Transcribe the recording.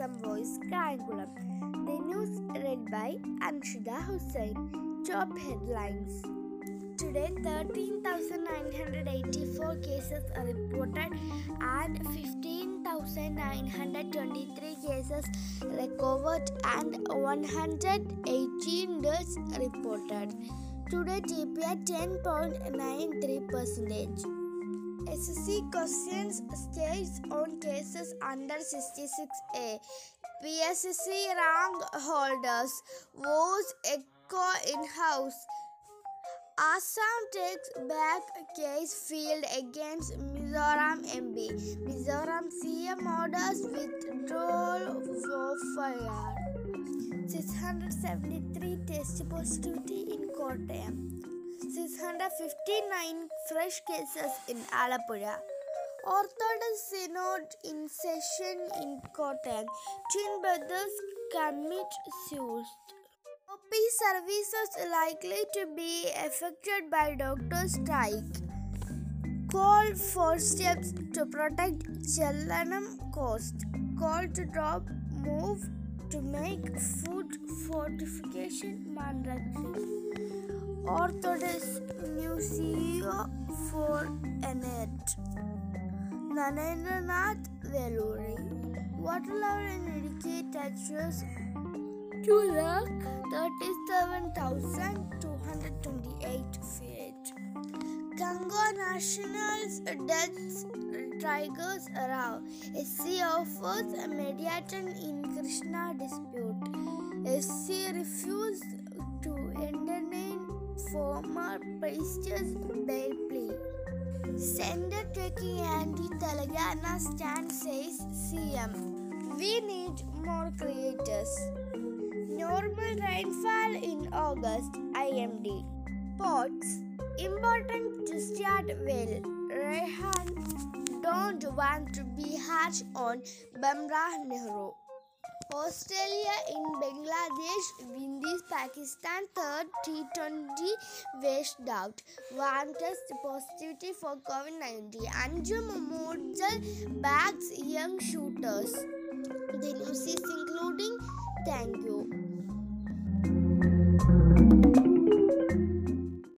Kayamkulam. The news read by Anshida Hussain. Top headlines. Today, 13,984 cases are reported and 15,923 cases recovered and 118 deaths reported. Today, TPI 10.93 percentage. SSC questions states on cases under 66A. PSC rank holders was echo in house. Assam takes back case filed against Mizoram MP. Mizoram CM orders withdrawal for fire. 673 test positivity in Kottayam. 659 fresh cases in Alappuzha. Orthodox Synod in session in Kottayam. Twin brothers commit suicide. OP services likely to be affected by doctor strike. Call for steps to protect Chellanam coast. Call to drop move to make food fortification mandatory. Orthodox Museum for Enet. Narendranath Veluri. Water level in Idukki touches 237,228 feet. Ganga National's death triggers Rao. SC offers a mediation in Krishna dispute. SC refused to entertain former priestess bail plea. Center taking anti-Telangana stand says CM. We need more creators. Normal rainfall in August, IMD. Pots, important to start well. Rehan don't want to be harsh on Bumrah Nehru. Australia in Bangladesh win this Pakistan third T20 washed out. One test positivity for COVID-19. Anjum Moudgil backs young shooters. The news is including thank you.